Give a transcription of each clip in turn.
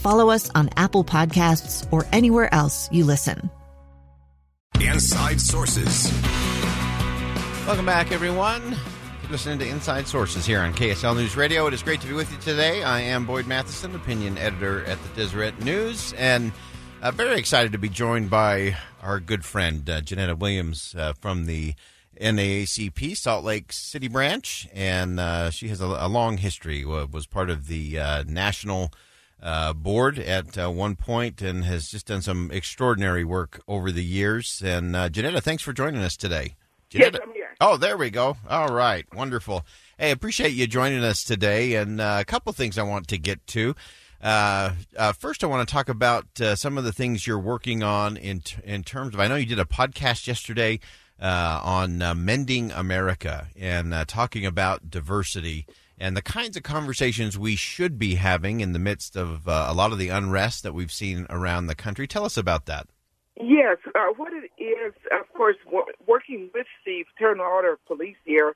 follow us on Apple Podcasts, or anywhere else you listen. Inside Sources. Welcome back, everyone. You're listening to Inside Sources here on KSL News Radio. It is great to be with you today. I am Boyd Matheson, opinion editor at the Deseret News, and uh, very excited to be joined by our good friend uh, Jeanetta Williams uh, from the NAACP Salt Lake City branch, and uh, she has a, a, long history. Was part of the uh, national uh, board at uh, one point, and has just done some extraordinary work over the years. And uh, Jeanetta, thanks for joining us today. Jeanetta, yes, I'm here. Oh, there we go. All right, wonderful. Hey, appreciate you joining us today, and uh, a couple things I want to get to. Uh, uh, first, I want to talk about uh, some of the things you're working on in t- in terms of. I know you did a podcast yesterday uh, on uh, mending America and uh, talking about diversity and the kinds of conversations we should be having in the midst of a lot of the unrest that we've seen around the country. Tell us about that. Yes, what it is, of course, working with the Fraternal Order of Police here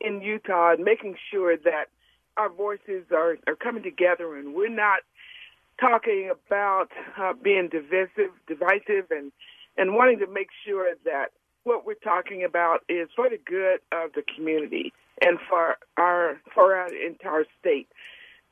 in Utah and making sure that our voices are, are coming together and we're not talking about uh, being divisive, divisive, and and wanting to make sure that what we're talking about is for the good of the community and for our for our entire state.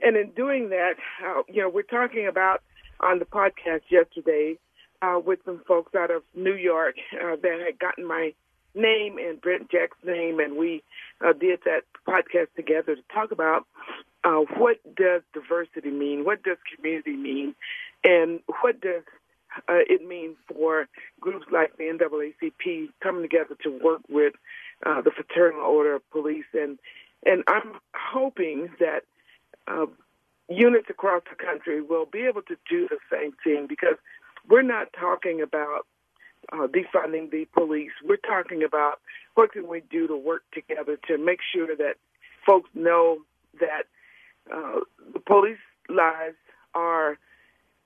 And in doing that, uh, you know, we're talking about on the podcast yesterday uh, with some folks out of New York uh, that had gotten my name and Brent Jex's name, and we uh, did that podcast together to talk about uh, what does diversity mean, what does community mean, and what does uh, it mean for groups like the NAACP coming together to work with uh, the Fraternal Order of Police, and and I'm hoping that uh, units across the country will be able to do the same thing because we're not talking about uh, defunding the police. We're talking about what can we do to work together to make sure that folks know that uh, the police lives are,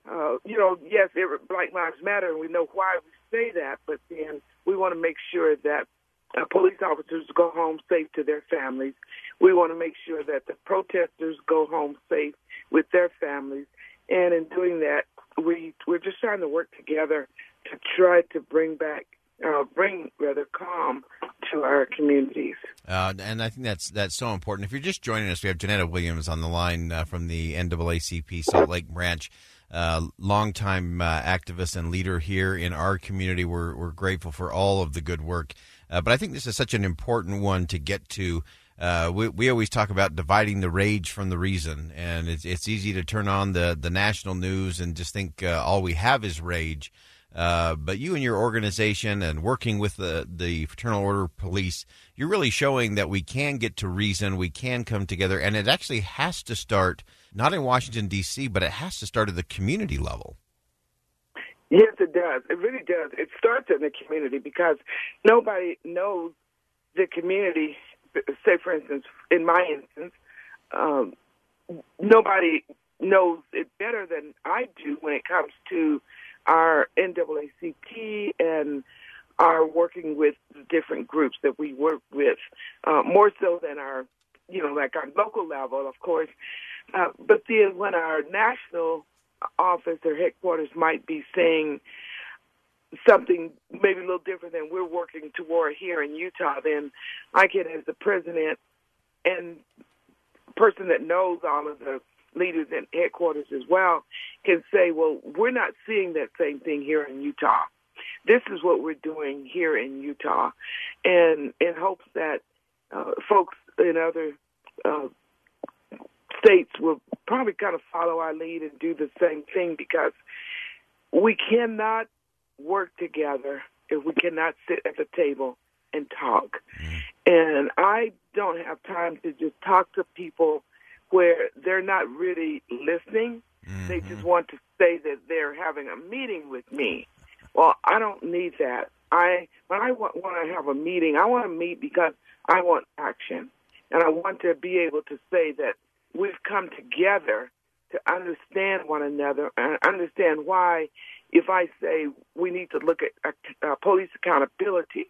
uh, you know, yes, it, Black Lives Matter, and we know why we say that, but then we want to make sure that uh, police officers go home safe to their families. We want to make sure that the protesters go home safe with their families. And in doing that, we we're just trying to work together to try to bring back uh, bring rather calm to our communities. Uh, and I think that's that's so important. If you're just joining us, we have Jeanetta Williams on the line uh, from the NAACP Salt Lake branch. Uh, longtime uh, activist and leader here in our community. We're, we're grateful for all of the good work. Uh, but I think this is such an important one to get to. Uh, we, we always talk about dividing the rage from the reason, and it's, it's easy to turn on the, the national news and just think uh, all we have is rage. Uh, but you and your organization and working with the, the Fraternal Order Police, you're really showing that we can get to reason, we can come together, and it actually has to start not in Washington, D.C., but it has to start at the community level. Yes, it does. It really does. It starts in the community because nobody knows the community. Say, for instance, in my instance, um, nobody knows it better than I do when it comes to our NAACP and are working with different groups that we work with, uh, more so than our, you know, like our local level, of course. Uh, but then when our national office or headquarters might be saying something maybe a little different than we're working toward here in Utah, then I can, as the president and person that knows all of the leaders at headquarters as well can say, well, we're not seeing that same thing here in Utah. this is what we're doing here in Utah, and in hopes that uh, folks in other uh, states will probably kind of follow our lead and do the same thing because we cannot work together if we cannot sit at the table and talk. And I don't have time to just talk to people where they're not really listening. Mm-hmm. They just want to say that they're having a meeting with me. Well, I don't need that. I when I want, want to have a meeting, I want to meet because I want action, and I want to be able to say that we've come together to understand one another and understand why. If I say we need to look at uh, police accountability,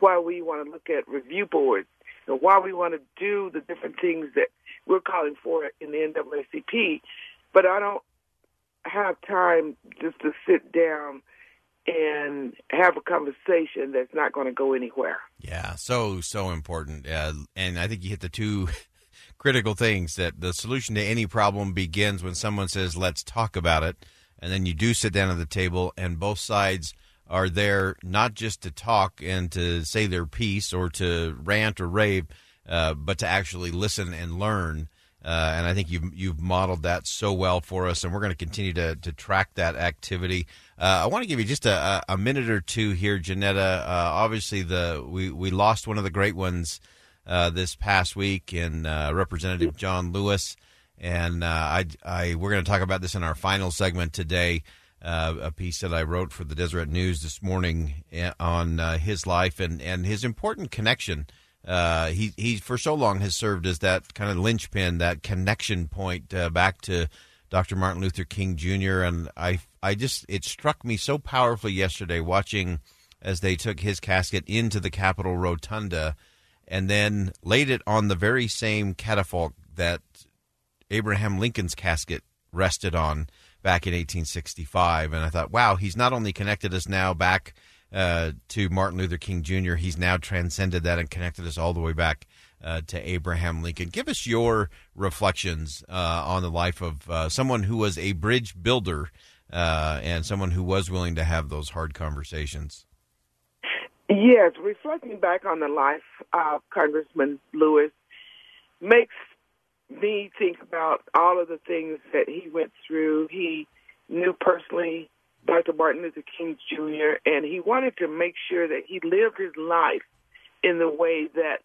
why we want to look at review boards, and why we want to do the different things that we're calling for in the NAACP, but I don't have time just to sit down and have a conversation that's not going to go anywhere. Yeah, so so important, uh, and I think you hit the two critical things that the solution to any problem begins when someone says, "Let's talk about it," and then you do sit down at the table, and both sides are there not just to talk and to say their piece or to rant or rave, uh, but to actually listen and learn. Uh, and I think you've you've modeled that so well for us, and we're going to continue to to track that activity. Uh, I want to give you just a, a minute or two here, Jeanetta. Uh, obviously, the we we lost one of the great ones uh, this past week in uh, Representative John Lewis, and I, I we're going to talk about this in our final segment today. A piece that I wrote for the Deseret News this morning on his life and and his important connection uh, he he for so long has served as that kind of linchpin, that connection point uh, back to Dr. Martin Luther King Jr. And I I just it struck me so powerfully yesterday watching as they took his casket into the Capitol Rotunda and then laid it on the very same catafalque that Abraham Lincoln's casket rested on back in 1865. And I thought, wow, he's not only connected us now back uh, to Martin Luther King Jr. He's now transcended that and connected us all the way back uh, to Abraham Lincoln. Give us your reflections uh, on the life of uh, someone who was a bridge builder uh, and someone who was willing to have those hard conversations. Yes, reflecting back on the life of Congressman Lewis makes me think about all of the things that he went through. He knew personally Dr. Martin Luther King Jr., and he wanted to make sure that he lived his life in the way that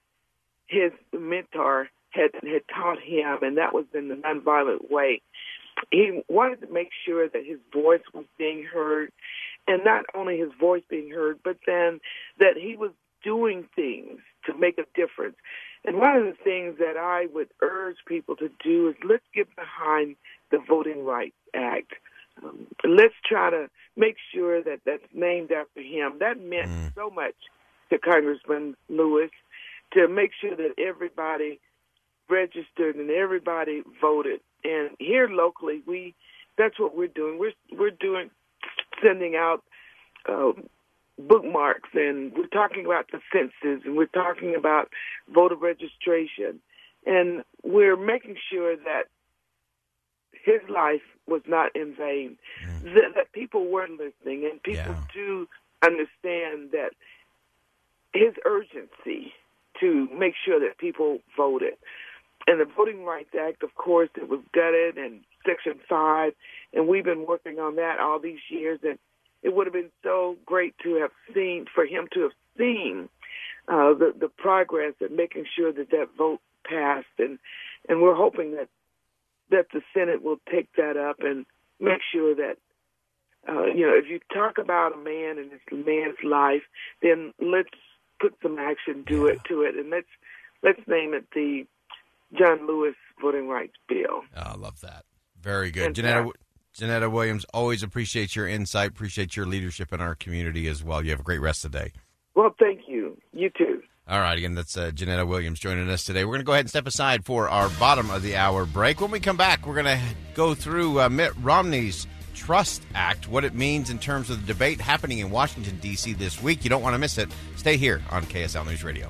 his mentor had had taught him, and that was in the nonviolent way. He wanted to make sure that his voice was being heard, and not only his voice being heard, but then that he was doing things to make a difference. And one of the things that I would urge people to do is let's get behind the Voting Rights Act um, let's try to make sure that that's named after him. That meant mm. so much to Congressman Lewis to make sure that everybody registered and everybody voted. And here locally, we that's what we're doing. We're we're doing sending out uh, bookmarks, and we're talking about the census, and we're talking about voter registration, and we're making sure that his life was not in vain. Mm. That, that, people were listening, and people yeah. do understand that his urgency to make sure that people voted. And the Voting Rights Act, of course, it was gutted, and Section 5, and we've been working on that all these years. And it would have been so great to have seen, for him to have seen uh, the, the progress and making sure that that vote passed. And, and we're hoping that that the Senate will take that up and make sure that uh, you know if you talk about a man and his man's life, then let's put some action to yeah. it to it, and let's let's name it the John Lewis Voting Rights Bill. Oh, I love that. Very good, Jeanetta. Jeanetta Williams, always appreciate your insight. Appreciate your leadership in our community as well. You have a great rest of the day. Well, thank you. You too. All right, again, that's uh, Jeanetta Williams joining us today. We're going to go ahead and step aside for our bottom of the hour break. When we come back, we're going to go through uh, Mitt Romney's Trust Act, what it means in terms of the debate happening in Washington, D.C. this week. You don't want to miss it. Stay here on KSL News Radio.